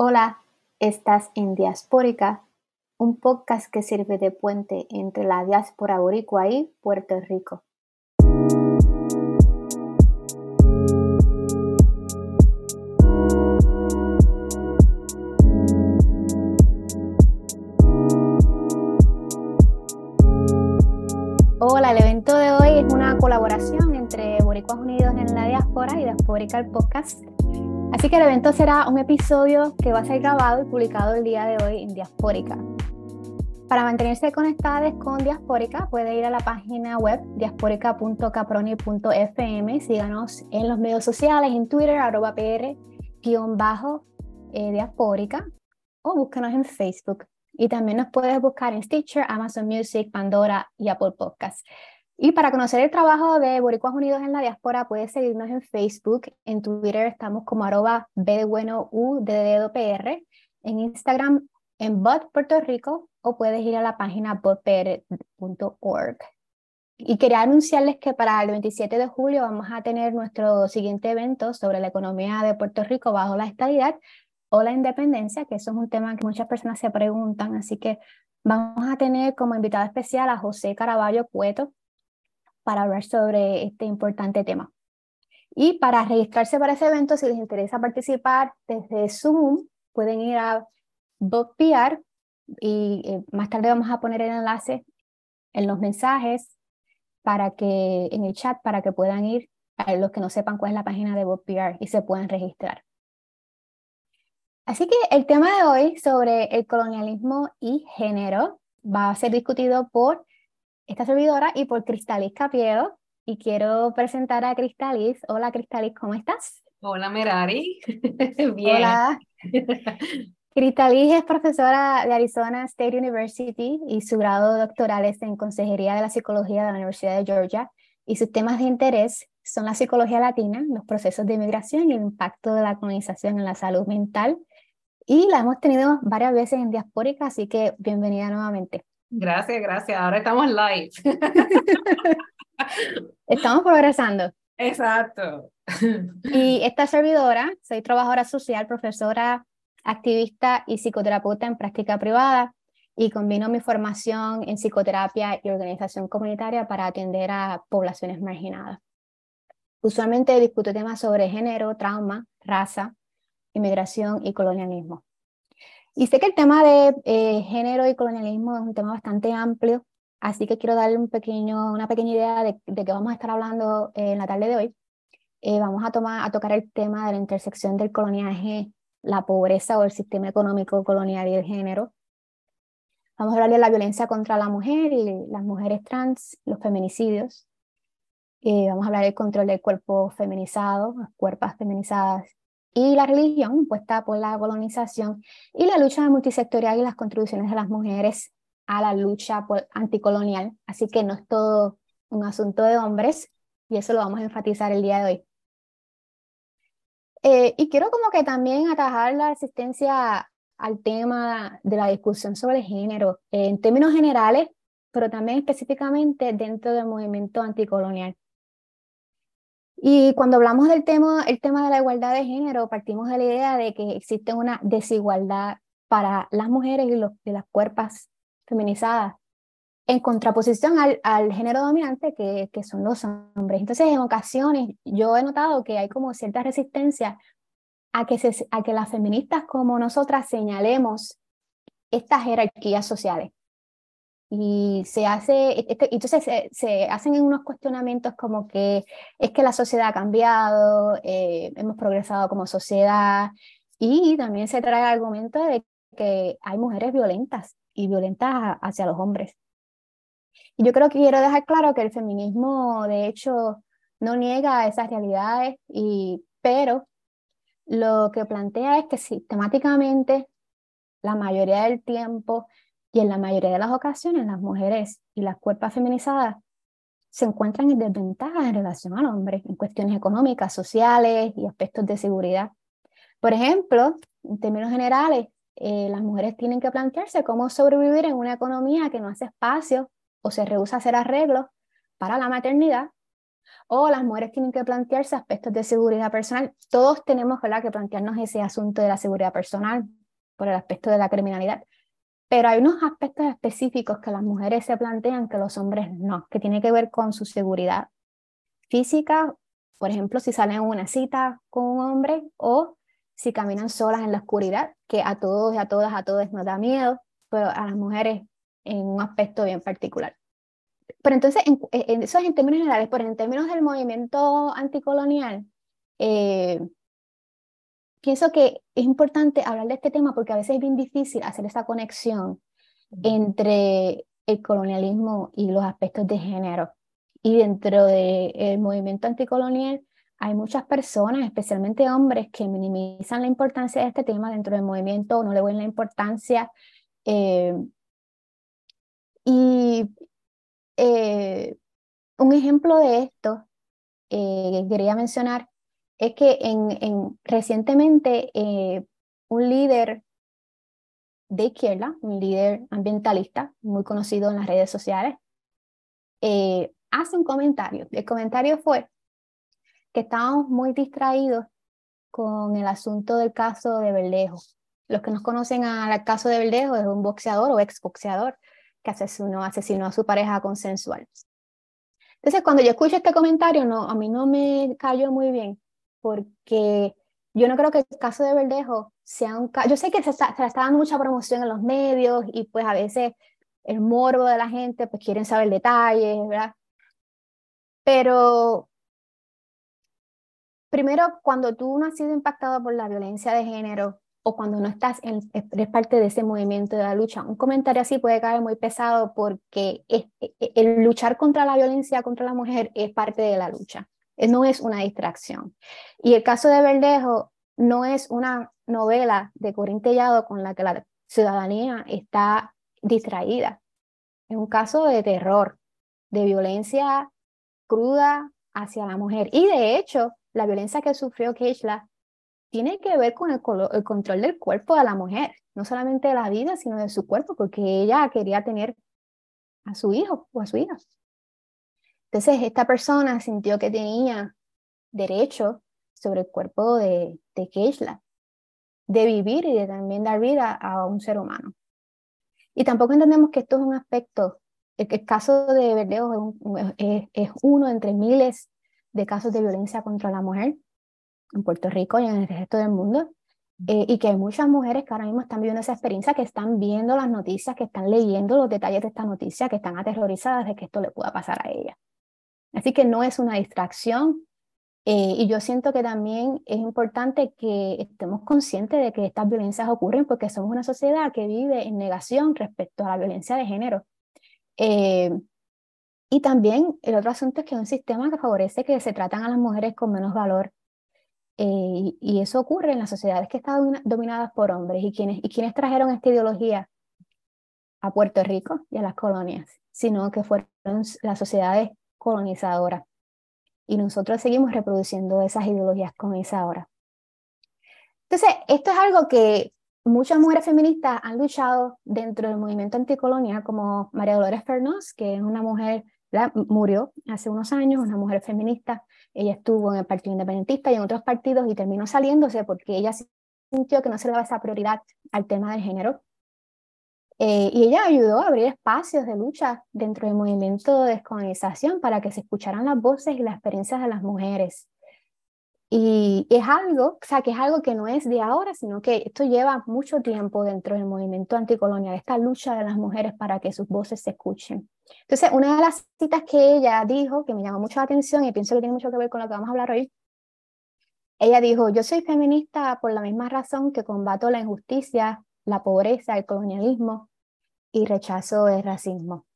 Hola, estás en Diaspórica, un podcast que sirve de puente entre la diáspora boricua y Puerto Rico. Hola, el evento de hoy es una colaboración entre Boricuas Unidos en la Diáspora y Diaspórica el podcast Así que el evento será un episodio que va a ser grabado y publicado el día de hoy en Diaspórica. Para mantenerse conectados con Diaspórica, puede ir a la página web diaspórica.caproni.fm. Síganos en los medios sociales, en Twitter, arroba pr-diaspórica eh, o búscanos en Facebook. Y también nos puedes buscar en Stitcher, Amazon Music, Pandora y Apple Podcasts. Y para conocer el trabajo de Boricuas Unidos en la Diáspora, puedes seguirnos en Facebook, en Twitter estamos como arroba en Instagram en BOT Puerto Rico o puedes ir a la página botpr.org. Y quería anunciarles que para el 27 de julio vamos a tener nuestro siguiente evento sobre la economía de Puerto Rico bajo la estabilidad o la independencia, que eso es un tema que muchas personas se preguntan, así que vamos a tener como invitado especial a José Caraballo Cueto, para hablar sobre este importante tema. Y para registrarse para ese evento, si les interesa participar desde Zoom, pueden ir a BotPR y eh, más tarde vamos a poner el enlace en los mensajes para que en el chat para que puedan ir a los que no sepan cuál es la página de BotPR y se puedan registrar. Así que el tema de hoy sobre el colonialismo y género va a ser discutido por esta servidora y por Cristalis Capiedo. Y quiero presentar a Cristalis. Hola Cristalis, ¿cómo estás? Hola Merari. Bien. Hola. Cristalis es profesora de Arizona State University y su grado doctoral es en Consejería de la Psicología de la Universidad de Georgia y sus temas de interés son la psicología latina, los procesos de inmigración y el impacto de la colonización en la salud mental. Y la hemos tenido varias veces en Diaspórica, así que bienvenida nuevamente. Gracias, gracias. Ahora estamos live. estamos progresando. Exacto. Y esta servidora, soy trabajadora social, profesora, activista y psicoterapeuta en práctica privada y combino mi formación en psicoterapia y organización comunitaria para atender a poblaciones marginadas. Usualmente discuto temas sobre género, trauma, raza, inmigración y colonialismo. Y sé que el tema de eh, género y colonialismo es un tema bastante amplio, así que quiero darle un pequeño, una pequeña idea de, de qué vamos a estar hablando en la tarde de hoy. Eh, vamos a, tomar, a tocar el tema de la intersección del coloniaje, la pobreza o el sistema económico colonial y el género. Vamos a hablar de la violencia contra la mujer y las mujeres trans, los feminicidios. Eh, vamos a hablar del control del cuerpo feminizado, las cuerpas feminizadas y la religión impuesta por la colonización y la lucha multisectorial y las contribuciones de las mujeres a la lucha anticolonial. Así que no es todo un asunto de hombres y eso lo vamos a enfatizar el día de hoy. Eh, y quiero como que también atajar la asistencia al tema de la discusión sobre el género en términos generales, pero también específicamente dentro del movimiento anticolonial. Y cuando hablamos del tema, el tema de la igualdad de género, partimos de la idea de que existe una desigualdad para las mujeres y, los, las cuerpos feminizadas, en contraposición al, género dominante que, son los hombres. Entonces, en ocasiones yo he notado que hay como cierta resistencia a que las feministas como nosotras señalemos estas jerarquías sociales y se hace, este, entonces se, se, hacen unos cuestionamientos como que es que la sociedad ha cambiado, eh, hemos progresado como sociedad y también se trae el argumento de que hay mujeres violentas y violentas hacia los hombres. Y yo creo que quiero dejar claro que el feminismo de hecho no niega esas realidades, y, pero lo que plantea es que sistemáticamente la mayoría del tiempo y en la mayoría de las ocasiones las mujeres y las cuerpos feminizadas se encuentran en desventaja en relación al hombre en cuestiones económicas, sociales y aspectos de seguridad. Por ejemplo, en términos generales, eh, las mujeres tienen que plantearse cómo sobrevivir en una economía que no hace espacio o se rehúsa a hacer arreglos para la maternidad o las mujeres tienen que plantearse aspectos de seguridad personal. Todos tenemos ¿verdad? que plantearnos ese asunto de la seguridad personal por el aspecto de la criminalidad, pero hay unos aspectos específicos que las mujeres se plantean que los hombres no, que tiene que ver con su seguridad física, por ejemplo, si salen a una cita con un hombre o si caminan solas en la oscuridad, que a todos a todas, a todos nos da miedo, pero a las mujeres en un aspecto bien particular. Pero entonces, en, eso es en términos generales, pero en términos del movimiento anticolonial, eh, pienso que es importante hablar de este tema porque a veces es bien difícil hacer esa conexión entre el colonialismo y los aspectos de género. Y dentro del movimiento anticolonial hay muchas personas, especialmente hombres, que minimizan la importancia de este tema dentro del movimiento, no le ven la importancia. Eh, y eh, un ejemplo de esto eh, que quería mencionar es que en, recientemente eh, un líder de izquierda, un líder ambientalista muy conocido en las redes sociales, eh, hace un comentario. El comentario fue que estábamos muy distraídos con el asunto del caso de Verdejo. Los que nos conocen al caso de Verdejo es un boxeador o exboxeador que asesinó, asesinó a su pareja consensual. Entonces, cuando yo escucho este comentario, no, a mí no me cayó muy bien, porque yo no creo que el caso de Verdejo sea un caso, yo sé que se, está, se está dando mucha promoción en los medios y pues a veces el morbo de la gente pues quieren saber detalles, ¿verdad? Pero primero, cuando tú no has sido impactado por la violencia de género o cuando no estás en, eres parte de ese movimiento de la lucha, un comentario así puede caer muy pesado porque e, e, el luchar contra la violencia contra la mujer es parte de la lucha no es una distracción. Y el caso de Verdejo no es una novela de Corín con la que la ciudadanía está distraída. Es un caso de terror, de violencia cruda hacia la mujer. Y de hecho, la violencia que sufrió Keishla tiene que ver con el, el, control del cuerpo de la mujer, no solamente de la vida, sino de su cuerpo, porque ella quería tener a su hijo o a su hija. Entonces, esta persona sintió que tenía derecho sobre el cuerpo de, de Keishla, de vivir y de también dar vida a un ser humano. Y tampoco entendemos que esto es un aspecto, el, caso de Verdejo es, es, uno entre miles de casos de violencia contra la mujer en Puerto Rico y en el resto del mundo. Eh, y que hay muchas mujeres que ahora mismo están viviendo esa experiencia, que están viendo las noticias, que están leyendo los detalles de esta noticia, que están aterrorizadas de que esto le pueda pasar a ella. Así que no es una distracción. Eh, y yo siento que también es importante que estemos conscientes de que estas violencias ocurren porque somos una sociedad que vive en negación respecto a la violencia de género. Eh, y también el otro asunto es que es un sistema que favorece que se tratan a las mujeres con menos valor. Eh, y eso ocurre en las sociedades que están dominadas por hombres. ¿Y quienes, y quienes trajeron esta ideología a Puerto Rico y a las colonias? Sino que fueron las sociedades colonizadora. Y nosotros seguimos reproduciendo esas ideologías colonizadoras. Entonces, esto es algo que muchas mujeres feministas han luchado dentro del movimiento anticolonial, como María Dolores Fernández, que es una mujer, murió hace unos años, una mujer feminista. Ella estuvo en el Partido Independentista y en otros partidos y terminó saliéndose porque ella sintió que no se le daba esa prioridad al tema del género. Eh, y ella ayudó a abrir espacios de lucha dentro del movimiento de descolonización para que se escucharan las voces y las experiencias de las mujeres. Y es algo, o sea, que es algo que no es de ahora, sino que esto lleva mucho tiempo dentro del movimiento anticolonial, esta lucha de las mujeres para que sus voces se escuchen. Entonces, una de las citas que ella dijo, que me llamó mucho la atención y pienso que tiene mucho que ver con lo que vamos a hablar hoy, ella dijo, yo soy feminista por la misma razón que combato la injusticia, la pobreza, el colonialismo y rechazo el racismo.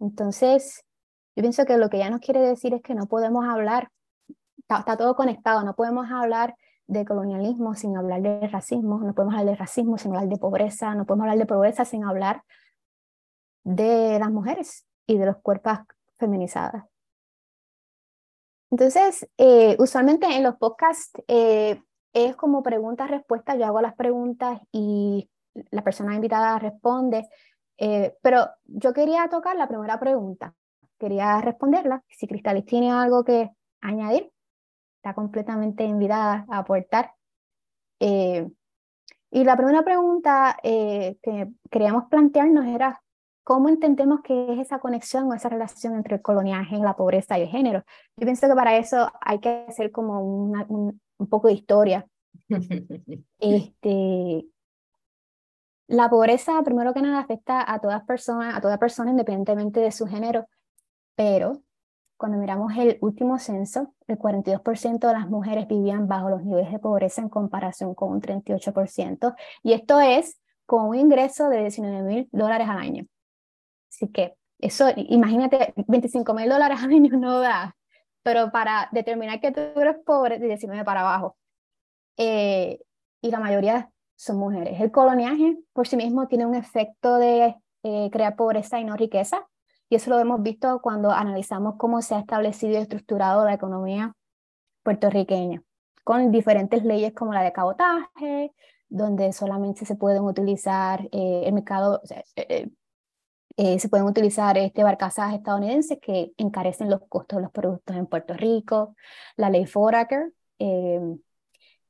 Entonces, yo pienso que lo que ella nos quiere decir es que no podemos hablar, está, todo conectado, no podemos hablar de colonialismo sin hablar de racismo, no podemos hablar de racismo sin hablar de pobreza, no podemos hablar de pobreza sin hablar de las mujeres y de los cuerpos feminizados. Entonces, eh, usualmente en los podcasts eh, es como preguntas-respuestas, yo hago las preguntas y la persona invitada responde, eh, pero yo quería tocar la primera pregunta. quería responderla. Si Cristalis tiene algo que añadir, está completamente invitada a aportar. Eh, y la primera pregunta eh, que queríamos plantearnos era cómo entendemos que es esa conexión o esa relación entre el coloniaje, la pobreza y el género. Yo pienso que para eso hay que hacer como un, un poco de historia. este, la pobreza, primero que nada, afecta a todas personas, a toda persona independientemente de su género, pero cuando miramos el último censo, el 42% de las mujeres vivían bajo los niveles de pobreza en comparación con un 38%, y esto es con un ingreso de 19 mil dólares al año. Así que eso, imagínate, 25 mil dólares al año no da, pero para determinar que tú eres pobre, de 19 para abajo. Eh, y la mayoría son mujeres. El coloniaje por sí mismo tiene un efecto de eh, crear pobreza y no riqueza, y eso lo hemos visto cuando analizamos cómo se ha establecido y estructurado la economía puertorriqueña, con diferentes leyes como la de cabotaje, donde solamente se pueden utilizar eh, el mercado, eh, se pueden utilizar este, barcazas estadounidenses que encarecen los costos de los productos en Puerto Rico, la ley Foraker,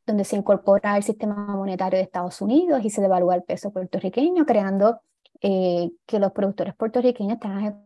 donde se incorpora el sistema monetario de Estados Unidos y se devalúa el peso puertorriqueño, creando eh, que los productores puertorriqueños tengan que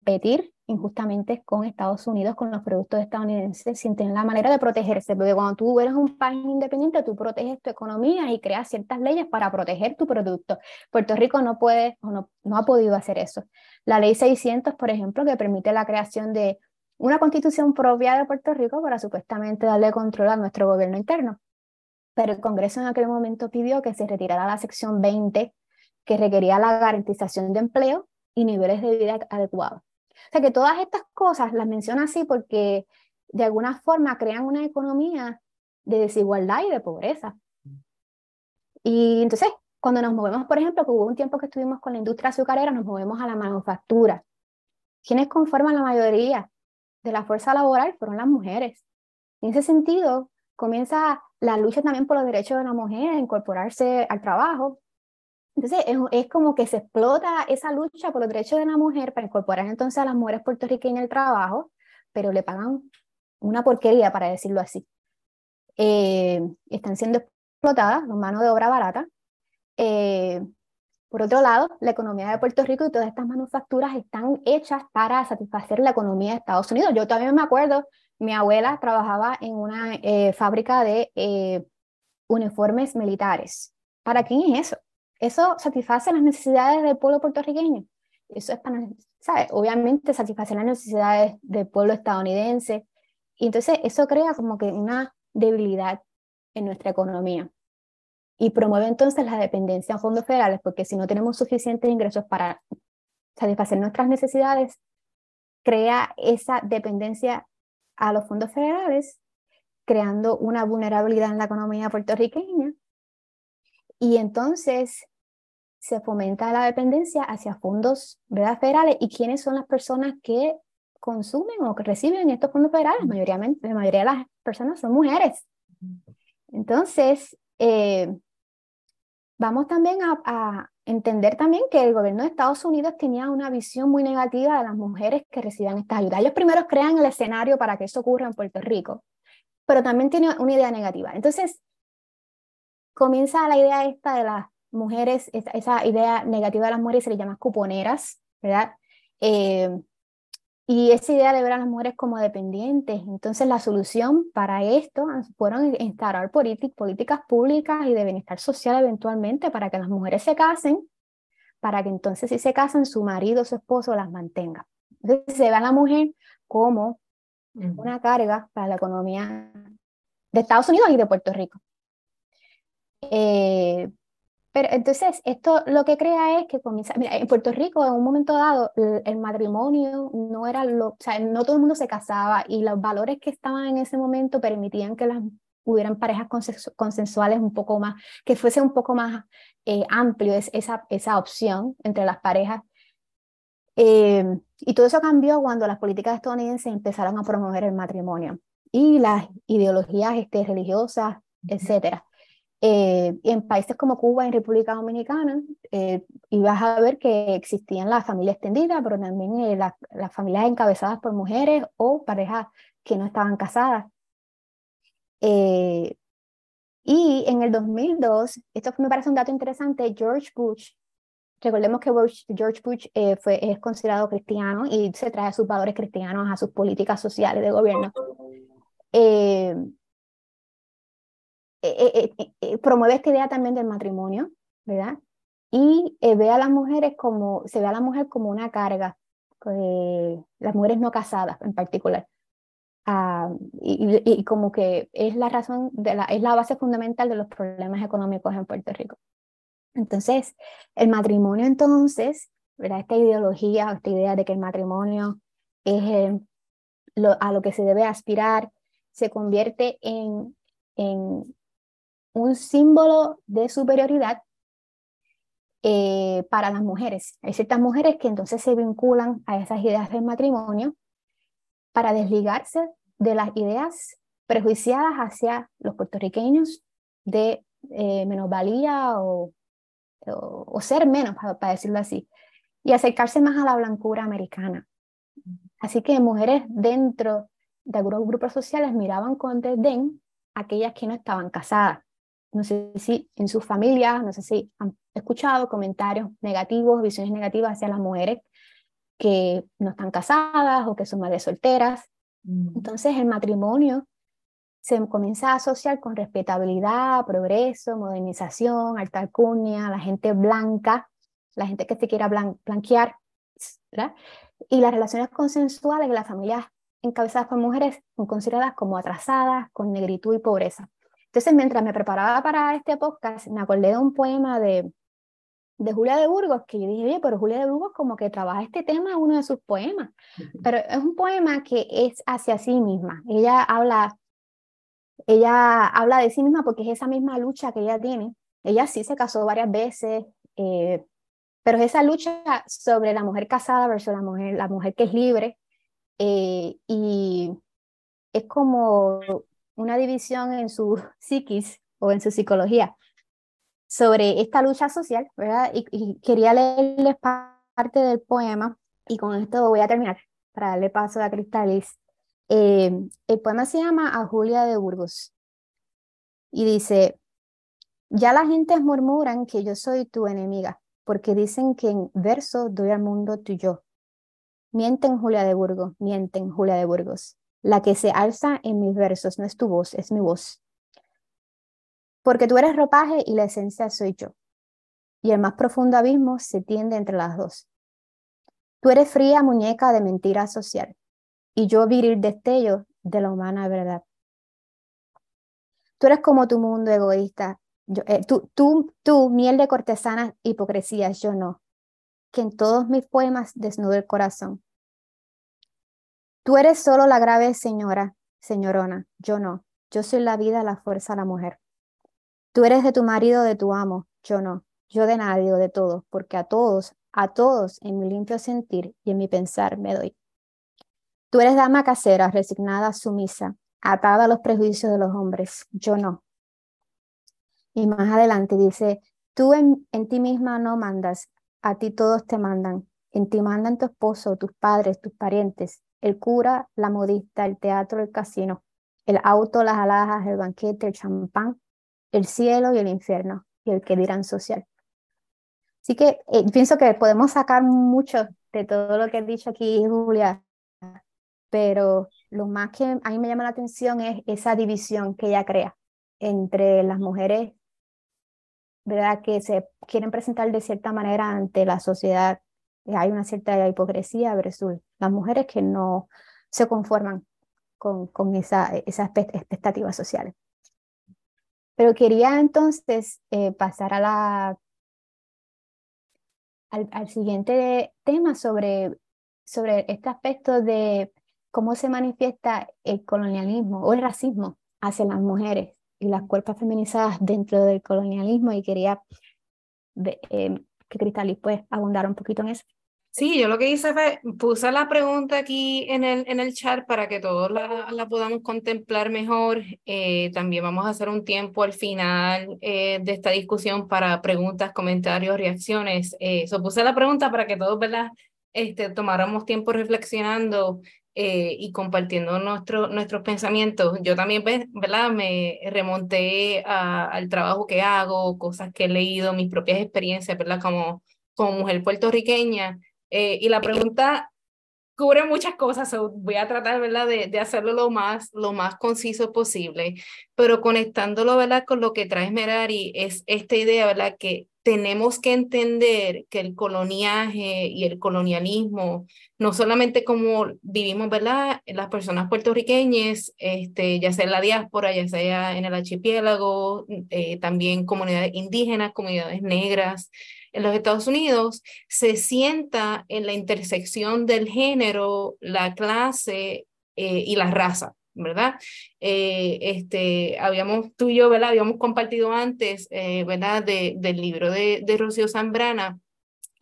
competir injustamente con Estados Unidos, con los productos estadounidenses, sin tener la manera de protegerse. Porque cuando tú eres un país independiente, tú proteges tu economía y creas ciertas leyes para proteger tu producto. Puerto Rico no puede o no, no ha podido hacer eso. La ley 600, por ejemplo, que permite la creación de una constitución propia de Puerto Rico para supuestamente darle control a nuestro gobierno interno. Pero el Congreso en aquel momento pidió que se retirara la sección 20 que requería la garantización de empleo y niveles de vida adecuados. O sea que todas estas cosas las menciono así porque de alguna forma crean una economía de desigualdad y de pobreza. Y entonces, cuando nos movemos, por ejemplo, que hubo un tiempo que estuvimos con la industria azucarera, nos movemos a la manufactura. ¿Quiénes conforman la mayoría? de la fuerza laboral fueron las mujeres. En ese sentido, comienza la lucha también por los derechos de la mujer a incorporarse al trabajo. Entonces, es, como que se explota esa lucha por los derechos de la mujer para incorporar entonces a las mujeres puertorriqueñas al trabajo, pero le pagan una porquería, para decirlo así. Eh, están siendo explotadas con mano de obra barata. Eh, por otro lado, la economía de Puerto Rico y todas estas manufacturas están hechas para satisfacer la economía de Estados Unidos. Yo también me acuerdo, mi abuela trabajaba en una eh, fábrica de uniformes militares. ¿Para quién es eso? Eso satisface las necesidades del pueblo puertorriqueño. Eso es para, ¿sabes? Obviamente satisface las necesidades del pueblo estadounidense. Y entonces eso crea como que una debilidad en nuestra economía y promueve entonces la dependencia a fondos federales, porque si no tenemos suficientes ingresos para satisfacer nuestras necesidades, crea esa dependencia a los fondos federales, creando una vulnerabilidad en la economía puertorriqueña. Y entonces se fomenta la dependencia hacia fondos ¿verdad? federales. ¿Y quiénes son las personas que consumen o que reciben estos fondos federales? La mayoría, la mayoría de las personas son mujeres. Entonces, eh, vamos también a, entender también que el gobierno de Estados Unidos tenía una visión muy negativa de las mujeres que recibían estas ayudas. Ellos primero crean el escenario para que eso ocurra en Puerto Rico, pero también tiene una idea negativa. Entonces, comienza la idea esta de las mujeres, esa, idea negativa de las mujeres se le llama cuponeras, ¿verdad? Eh, y esa idea de ver a las mujeres como dependientes. Entonces la solución para esto fueron instaurar políticas públicas y de bienestar social eventualmente para que las mujeres se casen, para que entonces si se casan su marido o su esposo las mantenga. Entonces se ve a la mujer como una carga para la economía de Estados Unidos y de Puerto Rico. Eh, pero entonces, esto lo que crea es que comienza, mira, en Puerto Rico en un momento dado el, matrimonio no era lo, o sea, no todo el mundo se casaba y los valores que estaban en ese momento permitían que las hubieran parejas consensuales un poco más, que fuese un poco más eh, amplio esa, esa opción entre las parejas. Eh, y todo eso cambió cuando las políticas estadounidenses empezaron a promover el matrimonio y las ideologías este, religiosas, etcétera Eh, en países como Cuba y República Dominicana, eh, ibas a ver que existían las familias extendidas, pero también eh, las familias encabezadas por mujeres o parejas que no estaban casadas. y en el 2002, esto me parece un dato interesante, George Bush, recordemos que George Bush fue, es considerado cristiano y se trae sus valores cristianos a sus políticas sociales de gobierno. Eh, eh, eh, promueve esta idea también del matrimonio, ¿verdad? Y ve a las mujeres como, se ve a la mujer como una carga, las mujeres no casadas en particular. Ah, y, como que es la razón, de la, es la base fundamental de los problemas económicos en Puerto Rico. Entonces, el matrimonio entonces, ¿verdad? esta ideología, esta idea de que el matrimonio es a lo que se debe aspirar, se convierte en un símbolo de superioridad eh, para las mujeres. Hay ciertas mujeres que entonces se vinculan a esas ideas del matrimonio para desligarse de las ideas prejuiciadas hacia los puertorriqueños de eh, menosvalía o, o, ser menos, para, decirlo así, y acercarse más a la blancura americana. Así que mujeres dentro de algunos grupos sociales miraban con desdén aquellas que no estaban casadas no sé si en sus familias, no sé si han escuchado comentarios negativos, visiones negativas hacia las mujeres que no están casadas o que son madres solteras. Mm. Entonces el matrimonio se comienza a asociar con respetabilidad, progreso, modernización, alta alcurnia, la gente blanca, la gente que se quiera blanquear, ¿verdad? Y las relaciones consensuales de las familias encabezadas por mujeres son consideradas como atrasadas, con negritud y pobreza. Entonces, mientras me preparaba para este podcast, me acordé de un poema de, de Julia de Burgos, que yo dije, oye, pero Julia de Burgos como que trabaja este tema en uno de sus poemas, pero es un poema que es hacia sí misma. Ella habla, ella habla de sí misma porque es esa misma lucha que ella tiene. Ella sí se casó varias veces, eh, pero es esa lucha sobre la mujer casada versus la mujer, la mujer que es libre. Eh, y es como una división en su psiquis o en su psicología sobre esta lucha social, ¿verdad? Y, quería leerles parte del poema y con esto voy a terminar para darle paso a Cristalis. Eh, el poema se llama A Julia de Burgos y dice, ya la gente murmuran que yo soy tu enemiga, porque dicen que en verso doy al mundo tuyo. Mienten Julia de Burgos, mienten Julia de Burgos. La que se alza en mis versos no es tu voz, es mi voz. Porque tú eres ropaje y la esencia soy yo. Y el más profundo abismo se tiende entre las dos. Tú eres fría muñeca de mentira social y yo viril destello de la humana verdad. Tú eres como tu mundo egoísta. Eh, tú, tú, tú, miel de cortesanas hipocresías, yo no. Que en todos mis poemas desnudo el corazón Tú eres solo la grave señora, señorona, yo no. Yo soy la vida, la fuerza, la mujer. Tú eres de tu marido, de tu amo, yo no. Yo de nadie de todos, porque a todos, a todos en mi limpio sentir y en mi pensar me doy. Tú eres dama casera, resignada, sumisa, atada a los prejuicios de los hombres, yo no. Y más adelante dice, tú en, en ti misma no mandas, a ti todos te mandan. En ti mandan tu esposo, tus padres, tus parientes, el cura, la modista, el teatro, el casino, el auto, las alhajas, el banquete, el champán, el cielo y el infierno, y el que dirán social. Así que eh, pienso que podemos sacar mucho de todo lo que he dicho aquí, Julia, pero lo más que a mí me llama la atención es esa división que ella crea entre las mujeres, ¿verdad? Que se quieren presentar de cierta manera ante la sociedad hay una cierta hipocresía versus las mujeres que no se conforman con, con esa, esas expectativas sociales. Pero quería entonces eh, pasar a la, al, al, siguiente tema sobre, sobre este aspecto de cómo se manifiesta el colonialismo o el racismo hacia las mujeres y las cuerpos feminizadas dentro del colonialismo y quería eh, que Cristalis pues abundara un poquito en eso. Sí, yo lo que hice fue, puse la pregunta aquí en el, en el chat para que todos la, la podamos contemplar mejor. Eh, también vamos a hacer un tiempo al final eh, de esta discusión para preguntas, comentarios, reacciones. Eh, puse la pregunta para que todos, ¿verdad? Este, tomáramos tiempo reflexionando eh, y compartiendo nuestro, nuestros pensamientos. Yo también, pues, ¿verdad? Me remonté al trabajo que hago, cosas que he leído, mis propias experiencias, ¿verdad? Como, como mujer puertorriqueña. Eh, y la pregunta cubre muchas cosas, voy a tratar, ¿verdad?, de, de, hacerlo lo más, lo más conciso posible, pero conectándolo, ¿verdad?, con lo que trae Merari, es esta idea, ¿verdad?, que tenemos que entender que el coloniaje y el colonialismo, no solamente como vivimos, ¿verdad?, las personas puertorriqueñas, este, ya sea en la diáspora, ya sea en el archipiélago, eh, también comunidades indígenas, comunidades negras, en los Estados Unidos se sienta en la intersección del género, la clase eh, y la raza. ¿Verdad? Eh, este, habíamos, tú y yo, ¿verdad? Habíamos compartido antes, eh, ¿verdad? De, del libro de, de Rocío Zambrana,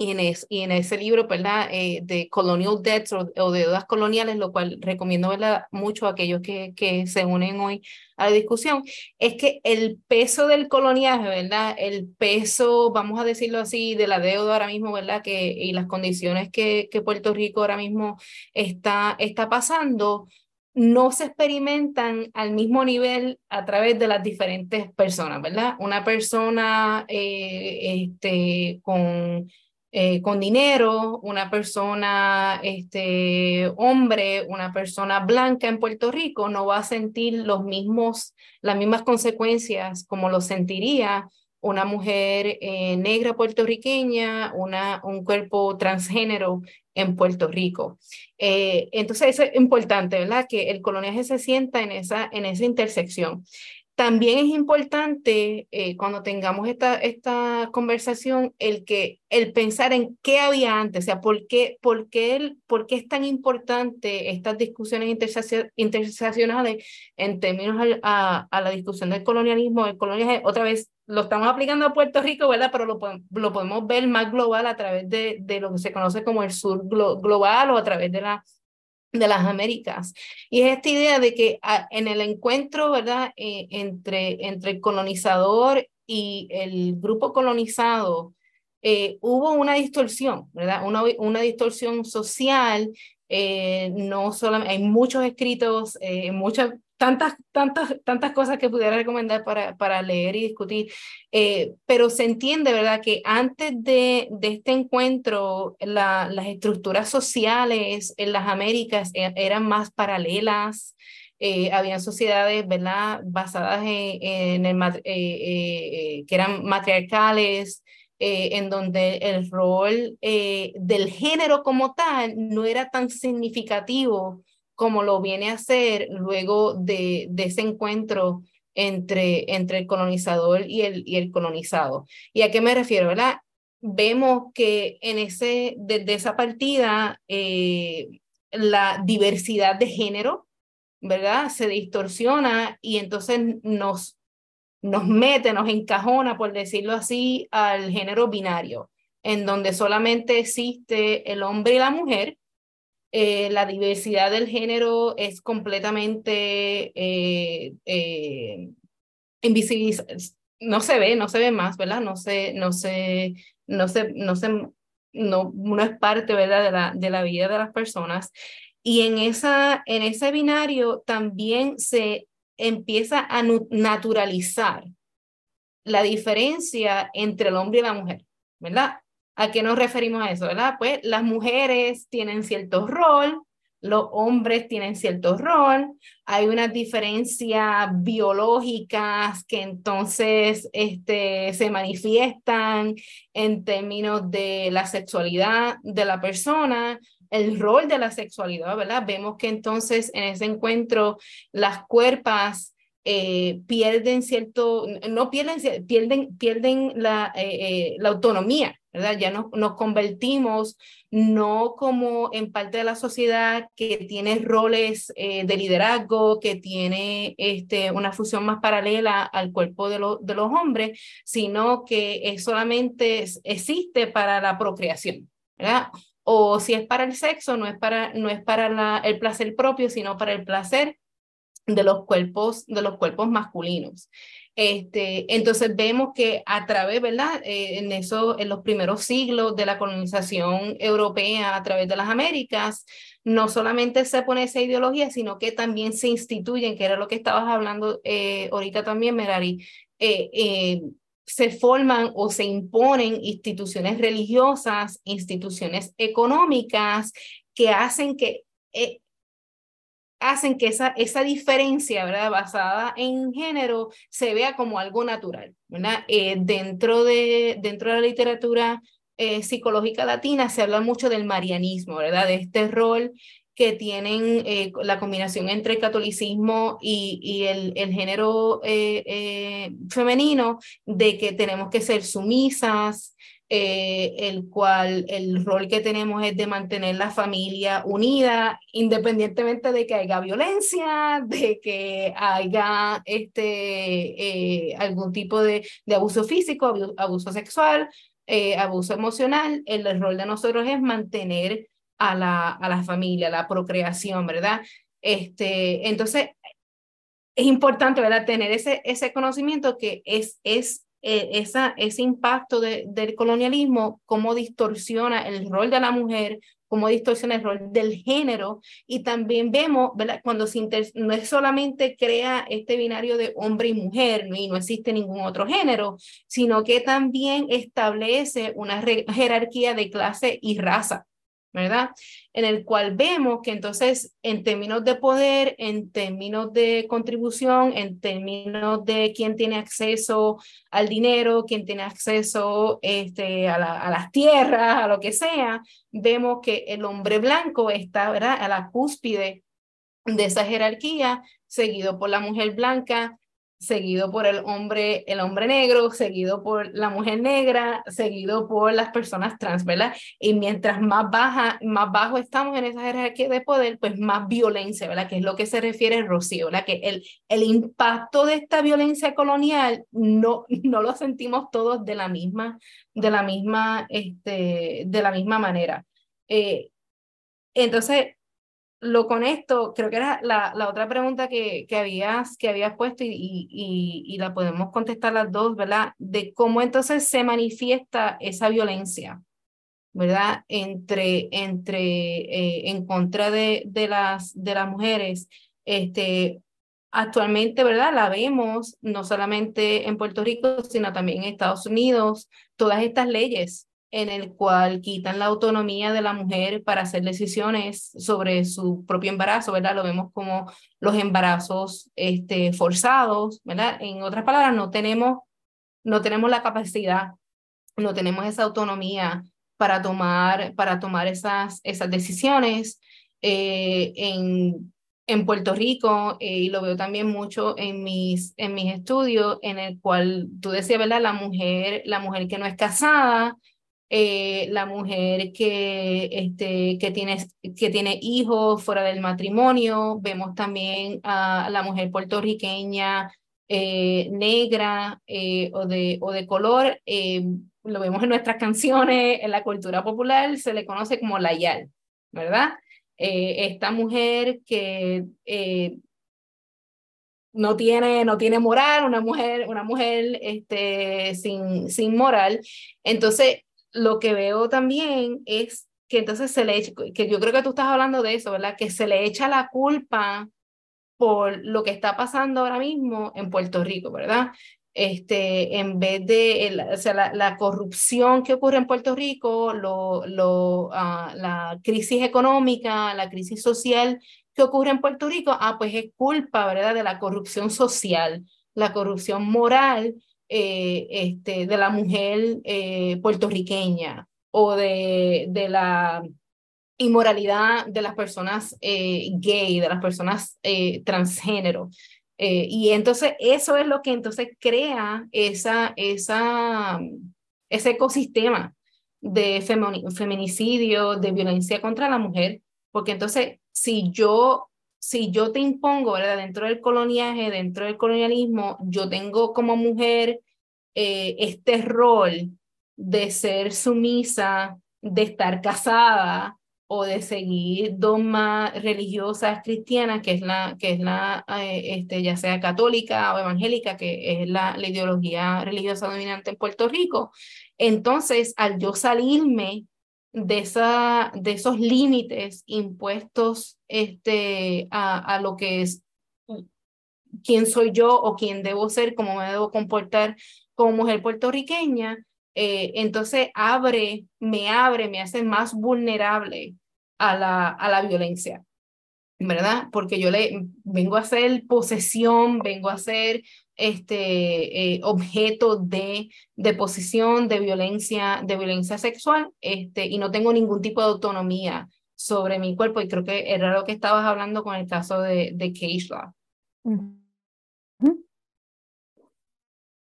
y en, y en ese libro, ¿verdad? Eh, de Colonial Debts o, de deudas coloniales, lo cual recomiendo ¿verdad? mucho a aquellos que, que se unen hoy a la discusión, es que el peso del coloniaje, ¿verdad? El peso, vamos a decirlo así, de la deuda ahora mismo, ¿verdad? Que, y las condiciones que, que Puerto Rico ahora mismo está, está pasando, no se experimentan al mismo nivel a través de las diferentes personas, ¿verdad? Una persona eh, este, con eh, con dinero, una persona, este, hombre, una persona blanca en Puerto Rico no va a sentir los mismos, las mismas consecuencias como lo sentiría una mujer eh, negra puertorriqueña, una, un cuerpo transgénero en Puerto Rico. Eh, entonces, es importante, ¿verdad? Que el coloniaje se sienta en esa, en esa intersección. También es importante eh, cuando tengamos esta, esta conversación el, que, el pensar en qué había antes, o sea, por qué, por qué, por qué es tan importante estas discusiones interseccionales en términos a, a, la discusión del colonialismo. El colonialismo, otra vez, lo estamos aplicando a Puerto Rico, ¿verdad? Pero lo, lo podemos ver más global a través de, de lo que se conoce como el sur global o a través de la de las Américas. Y es esta idea de que ah, en el encuentro, ¿verdad?, eh, entre, entre el colonizador y el grupo colonizado, eh, hubo una distorsión, ¿verdad? Una, una distorsión social. Eh, no solamente, hay muchos escritos, muchas tantas, tantas, tantas cosas que pudiera recomendar para, para leer y discutir, eh, pero se entiende, ¿verdad?, que antes de, de este encuentro, la, las estructuras sociales en las Américas e, eran más paralelas, eh, habían sociedades, ¿verdad?, basadas en, el, eh, que eran matriarcales, en donde el rol del género como tal no era tan significativo como lo viene a hacer luego de, de ese encuentro entre, entre el colonizador y el, y el colonizado. ¿Y a qué me refiero? ¿verdad? Vemos que en ese, desde esa partida, eh, la diversidad de género, ¿verdad? Se distorsiona y entonces nos, nos mete, nos encajona, por decirlo así, al género binario, en donde solamente existe el hombre y la mujer eh, la diversidad del género es completamente eh, eh, invisibilizada, no se ve, no se ve más, ¿verdad? No se, no se, no se, no se, no, no es parte, ¿verdad? De la, de la vida de las personas. Y en, esa, en ese binario también se empieza a naturalizar la diferencia entre el hombre y la mujer, ¿verdad? ¿A qué nos referimos a eso? ¿verdad? Pues las mujeres tienen cierto rol, los hombres tienen cierto rol, hay unas diferencias biológicas que entonces este, se manifiestan en términos de la sexualidad de la persona, el rol de la sexualidad, ¿verdad? Vemos que entonces en ese encuentro las cuerpas eh, pierden cierto, no pierden, pierden, pierden la, eh, eh, la autonomía, ¿verdad? Ya nos, nos convertimos no como en parte de la sociedad que tiene roles de liderazgo, que tiene este, una función más paralela al cuerpo de, de los hombres, sino que solamente existe para la procreación, ¿verdad? o si es para el sexo, no es para, no es para la, el placer propio, sino para el placer de los cuerpos, de los cuerpos masculinos. Este, entonces vemos que a través, ¿verdad? Eh, en eso, en los primeros siglos de la colonización europea a través de las Américas, no solamente se pone esa ideología, sino que también se instituyen, que era lo que estabas hablando eh, ahorita también, Merari, eh, se forman o se imponen instituciones religiosas, instituciones económicas que hacen que hacen que esa, esa diferencia ¿verdad? basada en género se vea como algo natural. ¿verdad? Eh, dentro, de, dentro de la literatura eh, psicológica latina se habla mucho del marianismo, ¿verdad? de este rol que tienen eh, la combinación entre el catolicismo y, y el, el género femenino, de que tenemos que ser sumisas, eh, el cual el rol que tenemos es de mantener la familia unida, independientemente de que haya violencia, de que haya este, eh, algún tipo de, de, abuso físico, abuso sexual, eh, abuso emocional. El, rol de nosotros es mantener a la, a la familia, la procreación, ¿verdad? Este, entonces, es importante, ¿verdad? Tener ese, ese conocimiento que es, es eh, esa, ese impacto del colonialismo, cómo distorsiona el rol de la mujer, cómo distorsiona el rol del género. Y también vemos. Cuando se no es solamente crea este binario de hombre y mujer, y no existe ningún otro género, sino que también establece una jerarquía de clase y raza. ¿Verdad? En el cual vemos que entonces en términos de poder, en términos de contribución, en términos de quién tiene acceso al dinero, quién tiene acceso este, a, a las tierras, a lo que sea, vemos que el hombre blanco está ¿verdad? a la cúspide de esa jerarquía, seguido por la mujer blanca, seguido por el hombre, el hombre negro, seguido por la mujer negra, seguido por las personas trans, ¿verdad? Y mientras más baja, más bajo estamos en esa jerarquía de poder, pues más violencia, ¿verdad? Que es lo que se refiere Rocío, ¿verdad? Que el, el impacto de esta violencia colonial no, no lo sentimos todos de la misma, de la misma, este, de la misma manera. Eh, entonces, lo con esto, creo que era la, la otra pregunta que, que, habías, que habías puesto y, y, y, la podemos contestar las dos, ¿verdad? De cómo entonces se manifiesta esa violencia, ¿verdad? Entre, entre eh, en contra de, de, las, de las mujeres. Este, actualmente, ¿verdad? La vemos no solamente en Puerto Rico, sino también en Estados Unidos, todas estas leyes en el cual quitan la autonomía de la mujer para hacer decisiones sobre su propio embarazo, ¿verdad? Lo vemos como los embarazos este, forzados, ¿verdad? En otras palabras, no tenemos, no tenemos la capacidad, no tenemos esa autonomía para tomar, para tomar esas, esas decisiones. Eh, en, en Puerto Rico, eh, y lo veo también mucho en mis, en mis estudios, en el cual tú decías, ¿verdad? La mujer, la mujer que no es casada, eh, la mujer que, este, que, tiene, que tiene hijos fuera del matrimonio, vemos también a la mujer puertorriqueña eh, negra eh, o, de, o de color, lo vemos en nuestras canciones, en la cultura popular, se le conoce como la yal, ¿verdad? esta mujer que no tiene, no tiene moral, una mujer, una mujer este, sin, sin moral. Entonces, lo que veo también es que entonces se le echa, que yo creo que tú estás hablando de eso, ¿verdad? Que se le echa la culpa por lo que está pasando ahora mismo en Puerto Rico, ¿verdad? Este, en vez de o sea, la, corrupción que ocurre en Puerto Rico, lo, lo, ah, la crisis económica, la crisis social que ocurre en Puerto Rico, ah, pues es culpa, ¿verdad? De la corrupción social, la corrupción moral eh, este, de la mujer eh, puertorriqueña o de, de la inmoralidad de las personas eh, gay, de las personas transgénero. y entonces eso es lo que entonces crea esa, esa, ese ecosistema de feminicidio, de violencia contra la mujer, porque entonces si yo si yo te impongo, ¿verdad? Dentro del coloniaje, dentro del colonialismo, yo tengo como mujer eh, este rol de ser sumisa, de estar casada o de seguir dogmas religiosas cristianas, que es la, que es la eh, este, ya sea católica o evangélica, que es la, la ideología religiosa dominante en Puerto Rico. Entonces, al yo salirme de, esa, de esos límites impuestos este, a, a lo que es quién soy yo o quién debo ser, cómo me debo comportar como mujer puertorriqueña, eh, entonces abre, me abre, me hace más vulnerable a la, a la violencia, ¿verdad? Porque yo le vengo a ser posesión, vengo a ser este eh, objeto de, de posesión, de violencia, de violencia sexual, este, y no tengo ningún tipo de autonomía sobre mi cuerpo, y creo que era lo que estabas hablando con el caso de, de Keishla.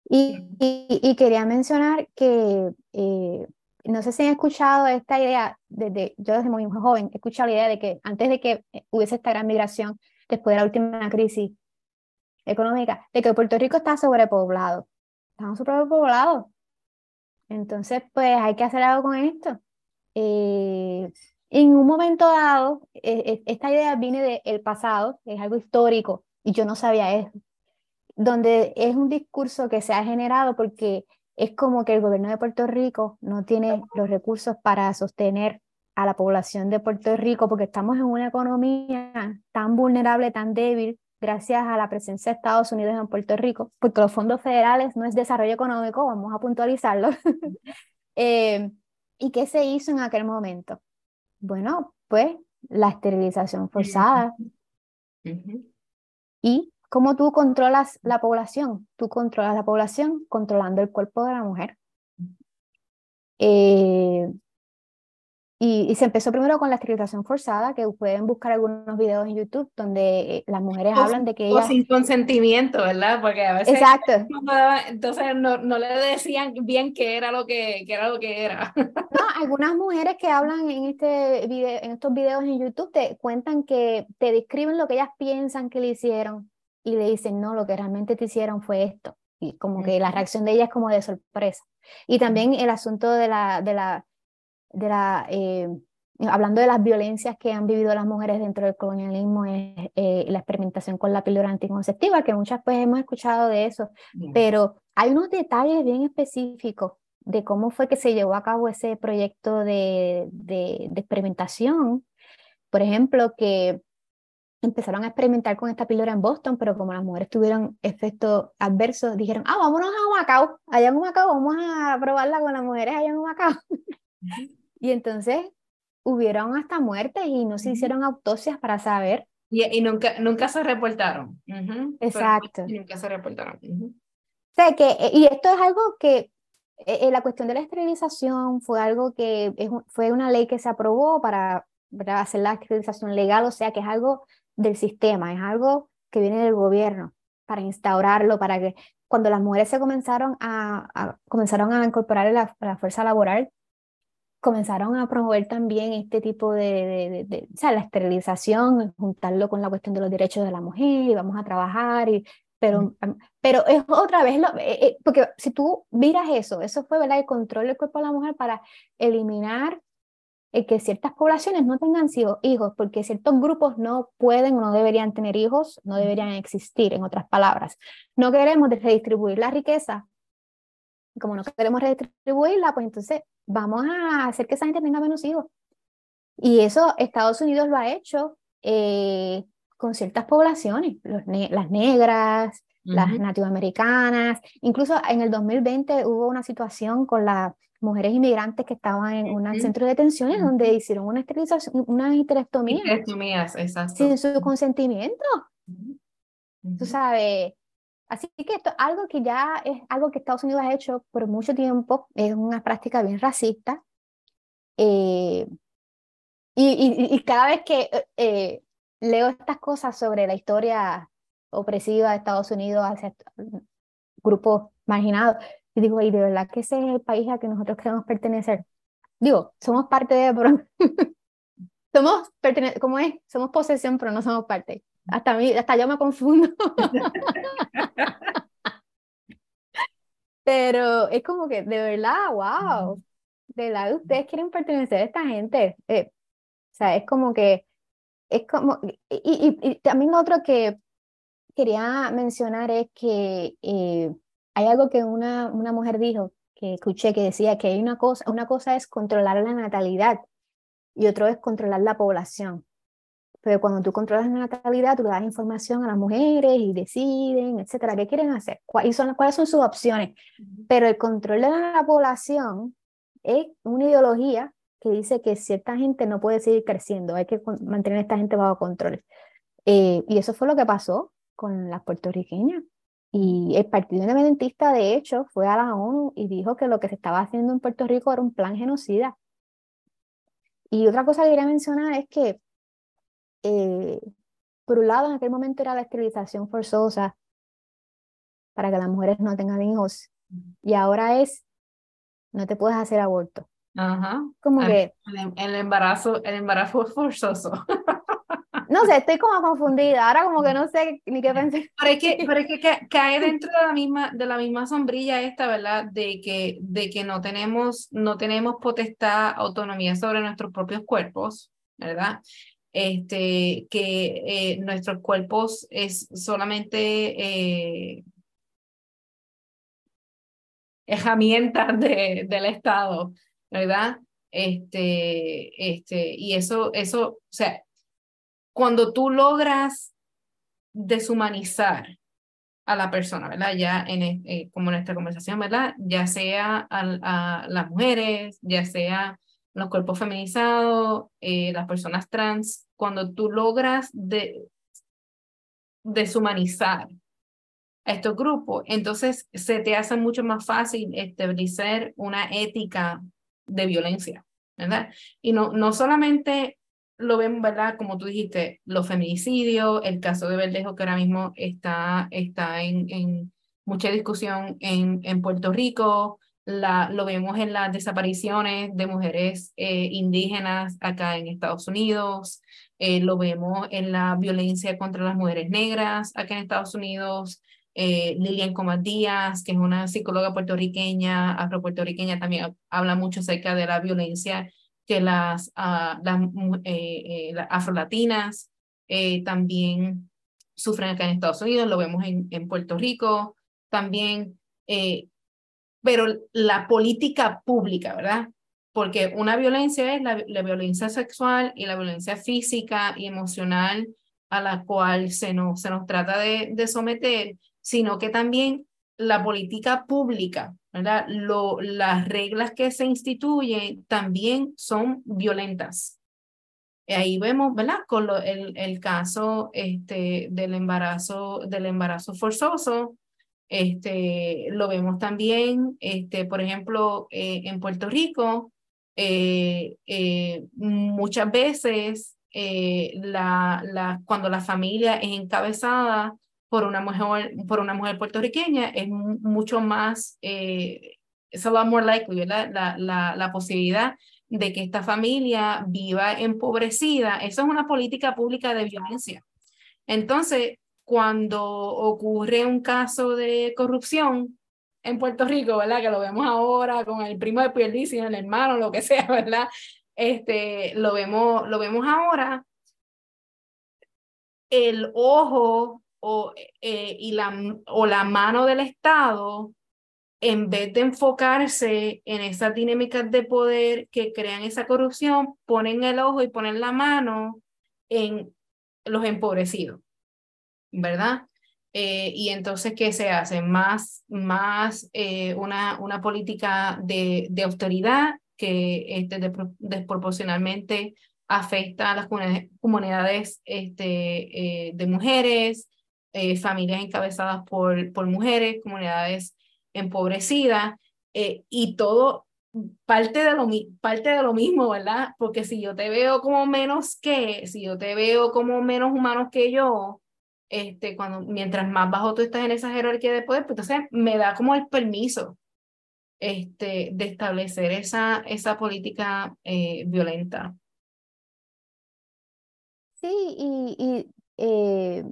Y, y, quería mencionar que eh, no sé si han escuchado esta idea, desde, yo desde muy joven he escuchado la idea de que antes de que hubiese esta gran migración, después de la última crisis económica, de que Puerto Rico está sobrepoblado. Estamos sobrepoblados. Entonces, pues hay que hacer algo con esto. Eh, en un momento dado, e, e, esta idea viene del pasado, es algo histórico, y yo no sabía eso donde es un discurso que se ha generado porque es como que el gobierno de Puerto Rico no tiene los recursos para sostener a la población de Puerto Rico porque estamos en una economía tan vulnerable, tan débil, gracias a la presencia de Estados Unidos en Puerto Rico, porque los fondos federales no es desarrollo económico, vamos a puntualizarlo. eh, ¿Y qué se hizo en aquel momento? Bueno, pues la esterilización forzada. Y ¿Cómo tú controlas la población? Tú controlas la población controlando el cuerpo de la mujer. Eh, y, se empezó primero con la esterilización forzada, que pueden buscar algunos videos en YouTube donde eh, las mujeres hablan de que ellas... O sin consentimiento, ¿verdad? Porque a veces... Exacto. Entonces no, no le decían bien qué era lo que, qué era, lo que era. No, algunas mujeres que hablan en, este video, en estos videos en YouTube te cuentan que te describen lo que ellas piensan que le hicieron y le dicen, no, lo que realmente te hicieron fue esto. Y como que la reacción de ella es como de sorpresa. Y también el asunto de la, de la, de la eh, hablando de las violencias que han vivido las mujeres dentro del colonialismo, es eh, la experimentación con la píldora anticonceptiva, que muchas pues hemos escuchado de eso, pero hay unos detalles bien específicos de cómo fue que se llevó a cabo ese proyecto de, de, de experimentación. Por ejemplo, que empezaron a experimentar con esta píldora en Boston, pero como las mujeres tuvieron efectos adversos, dijeron, ah, vámonos a Macao, allá en Macao, vamos a probarla con las mujeres allá en Macao. Y entonces hubieron hasta muertes y no se hicieron autopsias para saber. Y, y nunca, nunca se reportaron. Exacto. y nunca se reportaron. O sea, que, eh, y esto es algo que eh, eh, la cuestión de la esterilización fue algo que es, fue una ley que se aprobó para, para hacer la esterilización legal, o sea que es algo del sistema, es algo que viene del gobierno para instaurarlo, para que cuando las mujeres se comenzaron a, comenzaron a incorporar a la, fuerza laboral, comenzaron a promover también este tipo de, de, o sea, la esterilización, juntarlo con la cuestión de los derechos de la mujer, y vamos a trabajar, y, pero, pero es otra vez, lo, eh, eh, porque si tú miras eso, eso fue ¿verdad? el control del cuerpo de la mujer para eliminar el que ciertas poblaciones no tengan hijos, porque ciertos grupos no pueden o no deberían tener hijos, no deberían existir, en otras palabras. No queremos redistribuir la riqueza. Como no queremos redistribuirla, pues entonces vamos a hacer que esa gente tenga menos hijos. Y eso Estados Unidos lo ha hecho eh, con ciertas poblaciones, las negras, las nativoamericanas. Incluso en el 2020 hubo una situación con las mujeres inmigrantes que estaban en un centro de detenciones donde hicieron una esterilización, una histerectomía. Histerectomías, exacto. Sin su consentimiento. Tú sabes. Así que esto algo que ya es algo que Estados Unidos ha hecho por mucho tiempo, es una práctica bien racista. Eh, y, y, cada vez que eh, leo estas cosas sobre la historia opresiva de Estados Unidos hacia grupos marginados. Y digo, y de verdad que ese es el país a que nosotros queremos pertenecer. Digo, somos parte de, somos, ¿cómo es? Somos posesión, pero no somos parte. Hasta, mí, hasta yo me confundo. pero es como que, de verdad, wow. de lado ustedes quieren pertenecer a esta gente. Eh, o sea, es como que, es como, y, y, también otro que quería mencionar es que eh, hay algo que una, una mujer dijo, que escuché, que decía que hay una cosa, una cosa es controlar la natalidad y otro es controlar la población. Pero cuando tú controlas la natalidad, tú le das información a las mujeres y deciden, etcétera, qué quieren hacer, cuáles son, cuáles son sus opciones. Pero el control de la población es una ideología que dice que cierta gente no puede seguir creciendo, hay que mantener a esta gente bajo control. Eh, y eso fue lo que pasó con las puertorriqueñas. Y el Partido Independentista, de hecho, fue a la ONU y dijo que lo que se estaba haciendo en Puerto Rico era un plan genocida. Y otra cosa que quería mencionar es que eh, por un lado, en aquel momento era la esterilización forzosa para que las mujeres no tengan hijos. Y ahora es, no te puedes hacer aborto. Ajá. Como que... El, embarazo, el embarazo forzoso. No sé, estoy como confundida. Ahora como que no sé ni qué pensar. Pero es que, pero es que cae dentro de la misma, de la misma sombrilla esta, ¿verdad? De que, de que no tenemos, no tenemos potestad, autonomía sobre nuestros propios cuerpos, ¿verdad? Este, que eh, nuestros cuerpos es solamente eh, herramientas de, del Estado, ¿verdad? Este, este, y eso, eso, o sea, cuando tú logras deshumanizar a la persona, ¿verdad? Ya en, eh, como en esta conversación, ¿verdad? Ya sea a las mujeres, ya sea los cuerpos feminizados, eh, las personas trans, cuando tú logras de, deshumanizar a estos grupos, entonces se te hace mucho más fácil establecer una ética de violencia, ¿verdad? Y no, no solamente lo ven, ¿verdad? Como tú dijiste, los feminicidios, el caso de Verdejo que ahora mismo está, está en, en mucha discusión en, en Puerto Rico, la, lo vemos en las desapariciones de mujeres eh, indígenas acá en Estados Unidos, eh, lo vemos en la violencia contra las mujeres negras acá en Estados Unidos. Eh, Lilian Comas Díaz, que es una psicóloga puertorriqueña, afropuertorriqueña, también habla mucho acerca de la violencia que las, uh, las, afrolatinas también sufren acá en Estados Unidos, lo vemos en Puerto Rico, también pero la política pública, ¿verdad? Porque una violencia es la, violencia sexual y la violencia física y emocional a la cual se nos, se nos trata de, de someter, sino que también la política pública, ¿verdad? Lo, las reglas que se instituyen también son violentas. ahí vemos, ¿verdad? Con lo, el, el caso este, del, embarazo, del embarazo forzoso, este, lo vemos también, este, por ejemplo, eh, en Puerto Rico, eh, eh, muchas veces la, la, cuando la familia es encabezada por una mujer, por una mujer puertorriqueña, es mucho más, es a lot more likely, La, la, la posibilidad de que esta familia viva empobrecida. Eso es una política pública de violencia. Entonces, cuando ocurre un caso de corrupción en Puerto Rico, ¿verdad? Que lo vemos ahora con el primo de Pierluisi, el hermano, lo que sea, ¿verdad? Este, lo vemos, lo vemos ahora. El ojo o, eh, y la, o la mano del Estado, en vez de enfocarse en esas dinámicas de poder que crean esa corrupción, ponen el ojo y ponen la mano en los empobrecidos. ¿Verdad? Eh, y entonces, ¿qué se hace? Más, más eh, una, una política de, de austeridad que este, desproporcionalmente afecta a las comunidades este, eh, de mujeres, familias encabezadas por, por mujeres, comunidades empobrecidas, y todo parte de, lo, parte de lo mismo, ¿verdad? Porque si yo te veo como menos que, si yo te veo como menos humanos que yo, este, cuando, mientras más bajo tú estás en esa jerarquía de poder, pues entonces me da como el permiso este, de establecer esa, esa política eh, violenta. Sí, y, y eh,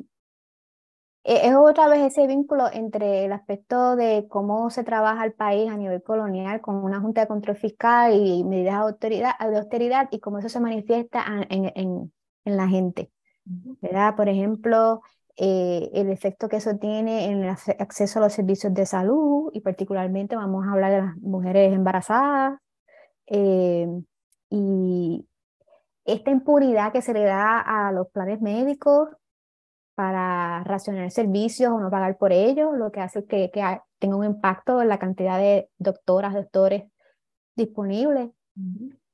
e, es otra vez ese vínculo entre el aspecto de cómo se trabaja el país a nivel colonial con una junta de control fiscal y medidas de austeridad, de austeridad y cómo eso se manifiesta en, en, en la gente. ¿verdad? Por ejemplo, eh, el efecto que eso tiene en el acceso a los servicios de salud y particularmente vamos a hablar de las mujeres embarazadas eh, y esta impunidad que se le da a los planes médicos para racionar servicios o no pagar por ellos, lo que hace que, que tenga un impacto en la cantidad de doctoras, doctores disponibles.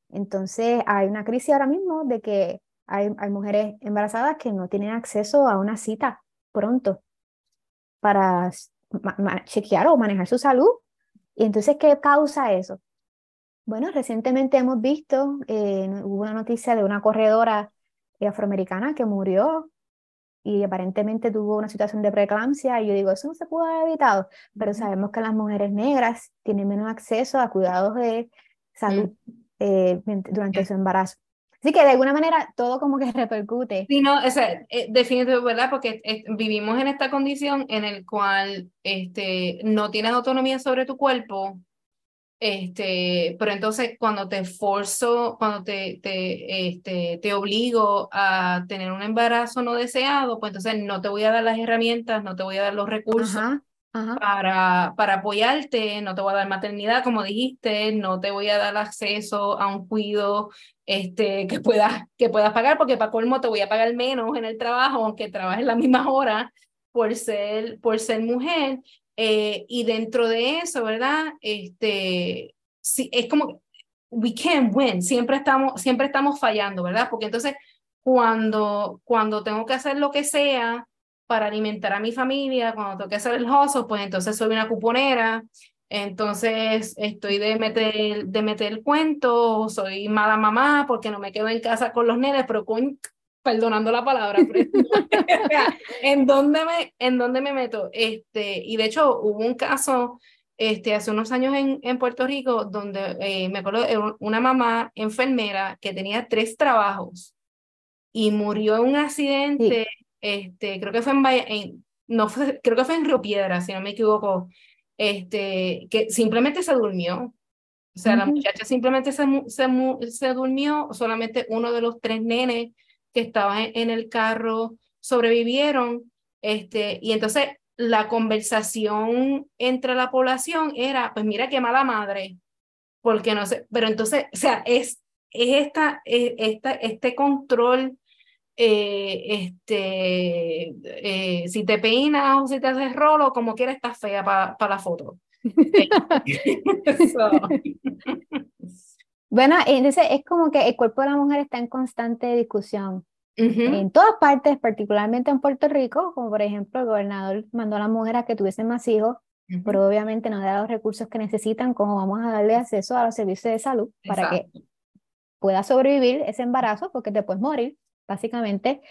Entonces hay una crisis ahora mismo de que hay, hay mujeres embarazadas que no tienen acceso a una cita pronto para chequear o manejar su salud. Y entonces, ¿qué causa eso? Bueno, recientemente hemos visto, eh, hubo una noticia de una corredora afroamericana que murió y aparentemente tuvo una situación de preeclampsia y yo digo, eso no se pudo haber evitado, pero sabemos que las mujeres negras tienen menos acceso a cuidados de salud eh, durante su embarazo. Así que de alguna manera todo como que repercute. Sí, no, o sea, eh, definitivamente, ¿verdad? Porque eh, vivimos en esta condición en el cual este, no tienes autonomía sobre tu cuerpo, este, pero entonces cuando te esforzo, cuando te, te, este, te obligo a tener un embarazo no deseado, pues entonces no te voy a dar las herramientas, no te voy a dar los recursos Para, para apoyarte, no te voy a dar maternidad, como dijiste, no te voy a dar acceso a un cuido este, que, puedas, que puedas pagar, porque para colmo te voy a pagar menos en el trabajo, aunque trabajes las mismas horas por ser, por ser mujer. Eh, y dentro de eso, ¿verdad? Este, sí, es como, we can't win, siempre estamos, siempre estamos fallando, ¿verdad? Porque entonces, cuando, cuando tengo que hacer lo que sea para alimentar a mi familia, cuando tengo que hacer el hoso, pues entonces soy una cuponera, entonces estoy de meter, de meter el cuento, soy mala mamá porque no me quedo en casa con los nenes, pero con, perdonando la palabra, ¿en, dónde me, ¿en dónde me meto? Este, y de hecho hubo un caso este, hace unos años en, en Puerto Rico donde eh, me acuerdo una mamá enfermera que tenía tres trabajos y murió en un accidente, este, creo que fue en, no fue, creo que fue en Río Piedra, si no me equivoco, este, que simplemente se durmió. O sea, la muchacha simplemente se, se, se durmió, solamente uno de los tres nenes que estaba en el carro sobrevivieron, este, y entonces la conversación entre la población era, pues mira qué mala madre, porque no sé, pero entonces, o sea, es, es esta, esta, este control, eh, este, eh, si te peinas o si te haces rolo, como quieras, estás fea para la foto. Bueno, entonces es como que el cuerpo de la mujer está en constante discusión. En todas partes, particularmente en Puerto Rico, como por ejemplo el gobernador mandó a las mujeres a que tuviesen más hijos, pero obviamente no da los recursos que necesitan, como vamos a darle acceso a los servicios de salud para que pueda sobrevivir ese embarazo, porque te puedes morir, básicamente.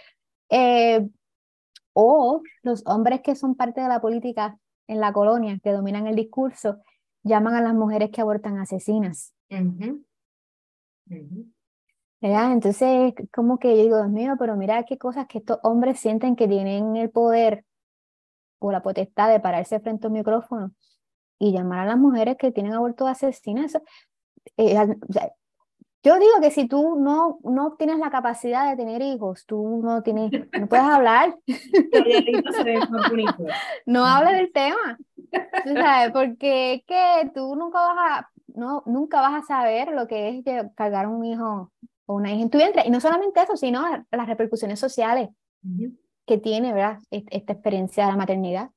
Eh, o los hombres que son parte de la política en la colonia, que dominan el discurso, llaman a las mujeres que abortan asesinas. Entonces, como que yo digo, Dios mío, pero mira qué cosas que estos hombres sienten que tienen el poder o la potestad de pararse frente a un micrófono y llamar a las mujeres que tienen aborto asesinas. Eh, yo digo que si tú no, no tienes la capacidad de tener hijos, tú no tienes, no puedes hablar. no hables del tema. ¿sabes? Porque es que tú nunca vas a, no, nunca vas a saber lo que es cargar un hijo o una hija en tu vientre. Y no solamente eso, sino las repercusiones sociales que tiene, ¿verdad? Esta experiencia de la maternidad.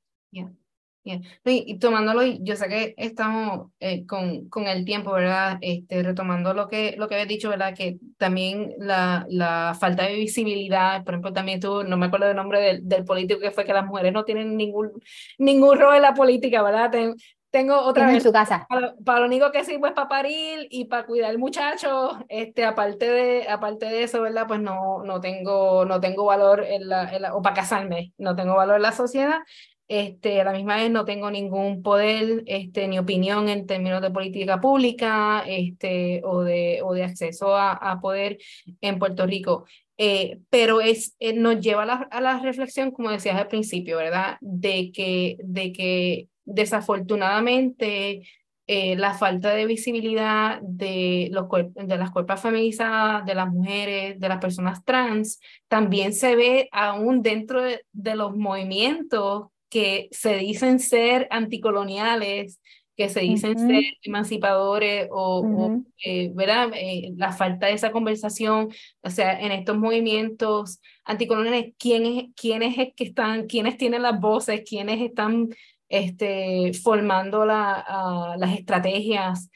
Y, tomándolo, yo sé que estamos eh, con, con el tiempo, ¿verdad? Este, retomando lo que, lo que habías dicho, ¿verdad? Que también la, la falta de visibilidad, por ejemplo, también tú, no me acuerdo del nombre del, del político que fue que las mujeres no tienen ningún, ningún rol en la política, ¿verdad? tengo otra vez. En su casa. Para, lo único que sí, pues para parir y para cuidar al muchacho, este, aparte de, aparte de eso, ¿verdad? Pues no, no tengo, no tengo valor en la, en la o para casarme, no tengo valor en la sociedad. Este, a la misma vez no tengo ningún poder este, ni opinión en términos de política pública este, o, de, o de acceso a, a poder en Puerto Rico. Eh, pero es, eh, nos lleva a la, a la, reflexión, como decías al principio, ¿verdad? De que, de que desafortunadamente eh, la falta de visibilidad de, los de las cuerpos feminizadas, de las mujeres, de las personas trans, también se ve aún dentro de, de los movimientos que se dicen ser anticoloniales, que se dicen ser emancipadores o, eh, ¿verdad? Eh, la falta de esa conversación, o sea, en estos movimientos anticoloniales, ¿quiénes, quiénes es que están, quiénes tienen las voces, quiénes están este, formando la, las estrategias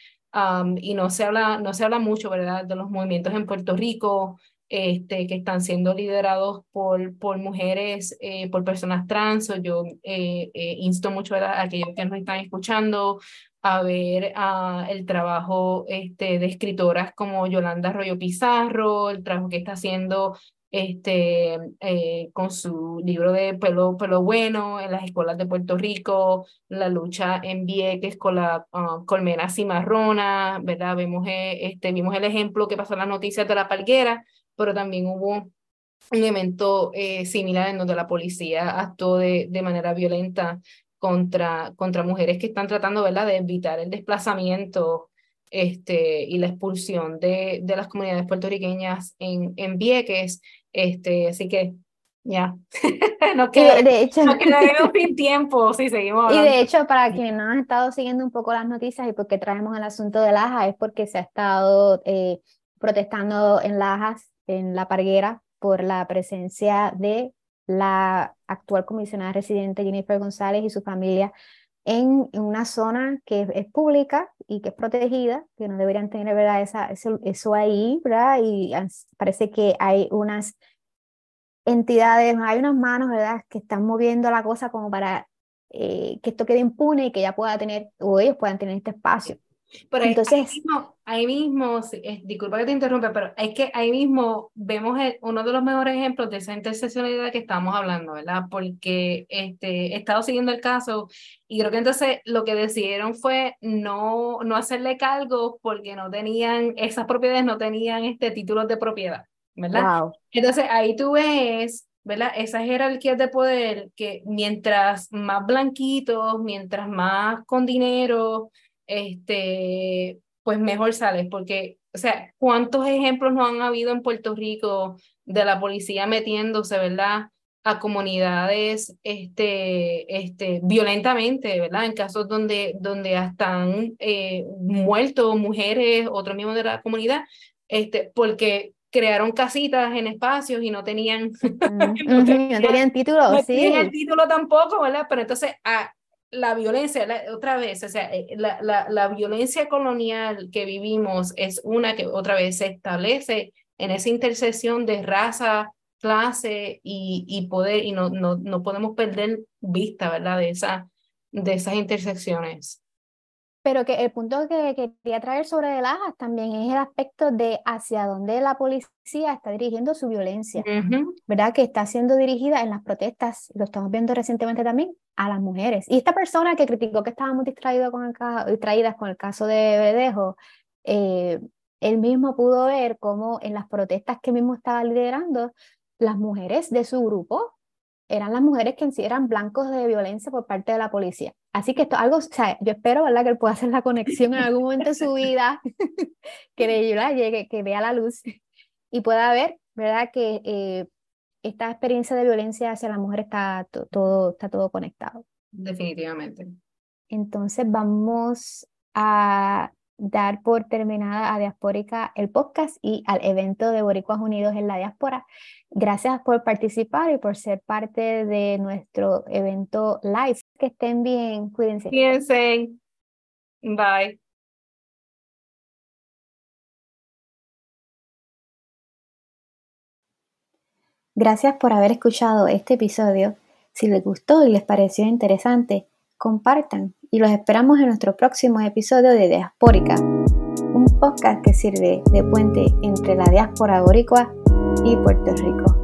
y no se, habla, no se habla mucho, ¿verdad?, de los movimientos en Puerto Rico, este, que están siendo liderados por, por mujeres, eh, por personas trans. O yo eh, eh, insto mucho a aquellos que nos están escuchando a ver uh, el trabajo este, de escritoras como Yolanda Arroyo Pizarro, el trabajo que está haciendo este, eh, con su libro de pelo, pelo Bueno en las escuelas de Puerto Rico, la lucha en Vieques con la uh, colmena cimarrona, ¿verdad? Vemos, eh, este, vimos el ejemplo que pasó en las noticias de la palguera, pero también hubo un evento eh, similar en donde la policía actuó de, de manera violenta contra, contra mujeres que están tratando ¿verdad? de evitar el desplazamiento este, y la expulsión de, de las comunidades puertorriqueñas en, en Vieques. Este, así que ya, no, queda, de hecho, no quedaremos sin tiempo si seguimos hablando. Y de hecho, para quienes no han estado siguiendo un poco las noticias y porque traemos el asunto de Lajas, es porque se ha estado eh, protestando en Lajas, en La Parguera, por la presencia de la actual comisionada residente Jennifer González y su familia en, una zona que es, pública y que es protegida, que no deberían tener ¿verdad? Esa, eso, ahí, ¿verdad? Y parece que hay unas entidades, hay unas manos, ¿verdad?, que están moviendo la cosa como para eh, que esto quede impune y que ya pueda tener, o ellos puedan tener este espacio. Pero Entonces, ahí mismo, disculpa que te interrumpa, pero es que ahí mismo vemos uno de los mejores ejemplos de esa interseccionalidad que estamos hablando, ¿verdad? Porque este, he estado siguiendo el caso y creo que entonces lo que decidieron fue no, no hacerle cargo porque no tenían, esas propiedades no tenían este títulos de propiedad, ¿verdad? Entonces ahí tú ves ¿verdad? Esas jerarquías de poder que mientras más blanquitos, mientras más con dinero, este, pues mejor sales, porque, o sea, ¿cuántos ejemplos no han habido en Puerto Rico de la policía metiéndose, ¿verdad? a comunidades este, este, violentamente, ¿verdad? En casos donde, donde están eh, muertos mujeres, otros miembros de la comunidad, este, porque crearon casitas en espacios y no tenían, no, tenían, título, no sí. tenían título tampoco, ¿verdad? Pero entonces a, la violencia, otra vez, o sea, eh, la, la, la, violencia colonial que vivimos es una que otra vez se establece en esa intersección de raza, clase y, y poder, y no, no, no podemos perder vista, ¿verdad?, de, esa, de esas intersecciones. Pero que el punto que quería traer sobre el AJAS también es el aspecto de hacia dónde la policía está dirigiendo su violencia, ¿verdad? Que está siendo dirigida en las protestas, lo estamos viendo recientemente también, a las mujeres. Y esta persona que criticó que estábamos distraídos con el distraídas con el caso de Bedejo, eh, él mismo pudo ver cómo en las protestas que mismo estaba liderando, las mujeres de su grupo eran las mujeres que eran blancos de violencia por parte de la policía. Así que esto algo, o sea, yo espero, ¿verdad?, que él pueda hacer la conexión en algún momento de su vida, que le llegue, que vea la luz y pueda ver, ¿verdad?, que eh, esta experiencia de violencia hacia la mujer está todo, está todo conectado. Definitivamente. Entonces vamos a dar por terminada a Diaspórica el podcast y al evento de Boricuas Unidos en la Diáspora. Gracias por participar y por ser parte de nuestro evento live. Que estén bien, cuídense. Cuídense. Bye. Gracias por haber escuchado este episodio. Si les gustó y les pareció interesante, compartan y los esperamos en nuestro próximo episodio de Diaspórica, un podcast que sirve de puente entre la diáspora boricua y Puerto Rico.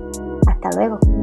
Hasta luego.